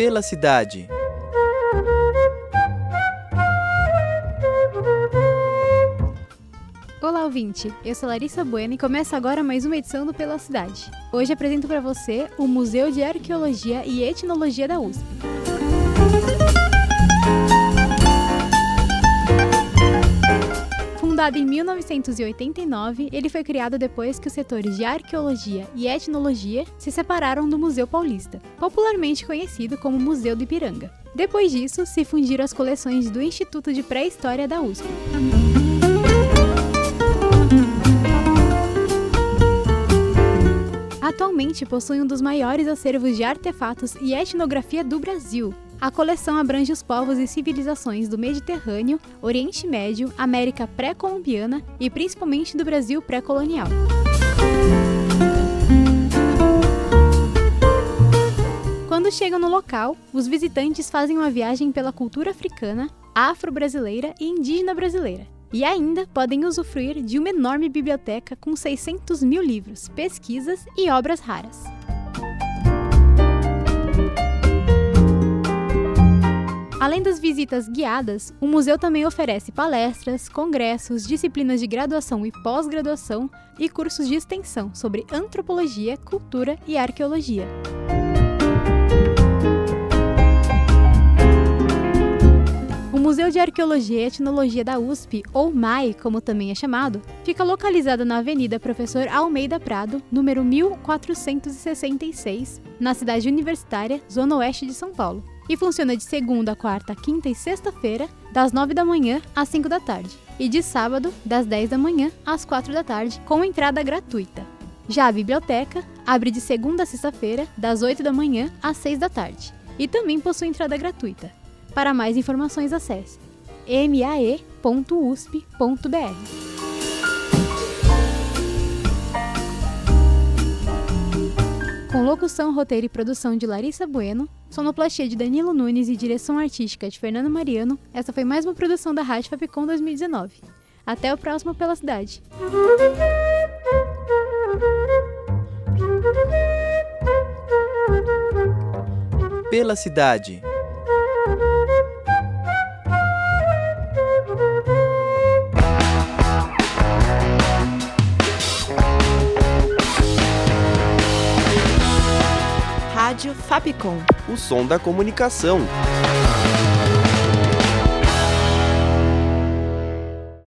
Pela cidade. Olá, ouvinte! Eu sou Larissa Bueno e começa agora mais uma edição do Pela Cidade. Hoje apresento para você o Museu de Arqueologia e Etnologia da USP. Fundado em 1989, ele foi criado depois que os setores de arqueologia e etnologia se separaram do Museu Paulista, popularmente conhecido como Museu do Ipiranga. Depois disso, se fundiram as coleções do Instituto de Pré-História da USP. Atualmente possui um dos maiores acervos de artefatos e etnografia do Brasil. A coleção abrange os povos e civilizações do Mediterrâneo, Oriente Médio, América pré-colombiana e principalmente do Brasil pré-colonial. Quando chegam no local, os visitantes fazem uma viagem pela cultura africana, afro-brasileira e indígena brasileira. E ainda podem usufruir de uma enorme biblioteca com 600 mil livros, pesquisas e obras raras. Além das visitas guiadas, o museu também oferece palestras, congressos, disciplinas de graduação e pós-graduação e cursos de extensão sobre antropologia, cultura e arqueologia. O Museu de Arqueologia e Etnologia da USP, ou MAI, como também é chamado, fica localizado na Avenida Professor Almeida Prado, número 1466, na cidade universitária, Zona Oeste de São Paulo e funciona de segunda, quarta, quinta e sexta-feira, das 9 da manhã às 5 da tarde, e de sábado, das 10 da manhã às 4 da tarde, com entrada gratuita. Já a biblioteca abre de segunda a sexta-feira, das 8 da manhã às 6 da tarde, e também possui entrada gratuita. Para mais informações, acesse mae.usp.br. Com locução, roteiro e produção de Larissa Bueno, sonoplastia de Danilo Nunes e direção artística de Fernando Mariano, essa foi mais uma produção da Rádio Fapcom 2019. Até o próximo Pela Cidade. Pela cidade. Fapcom. O som da comunicação.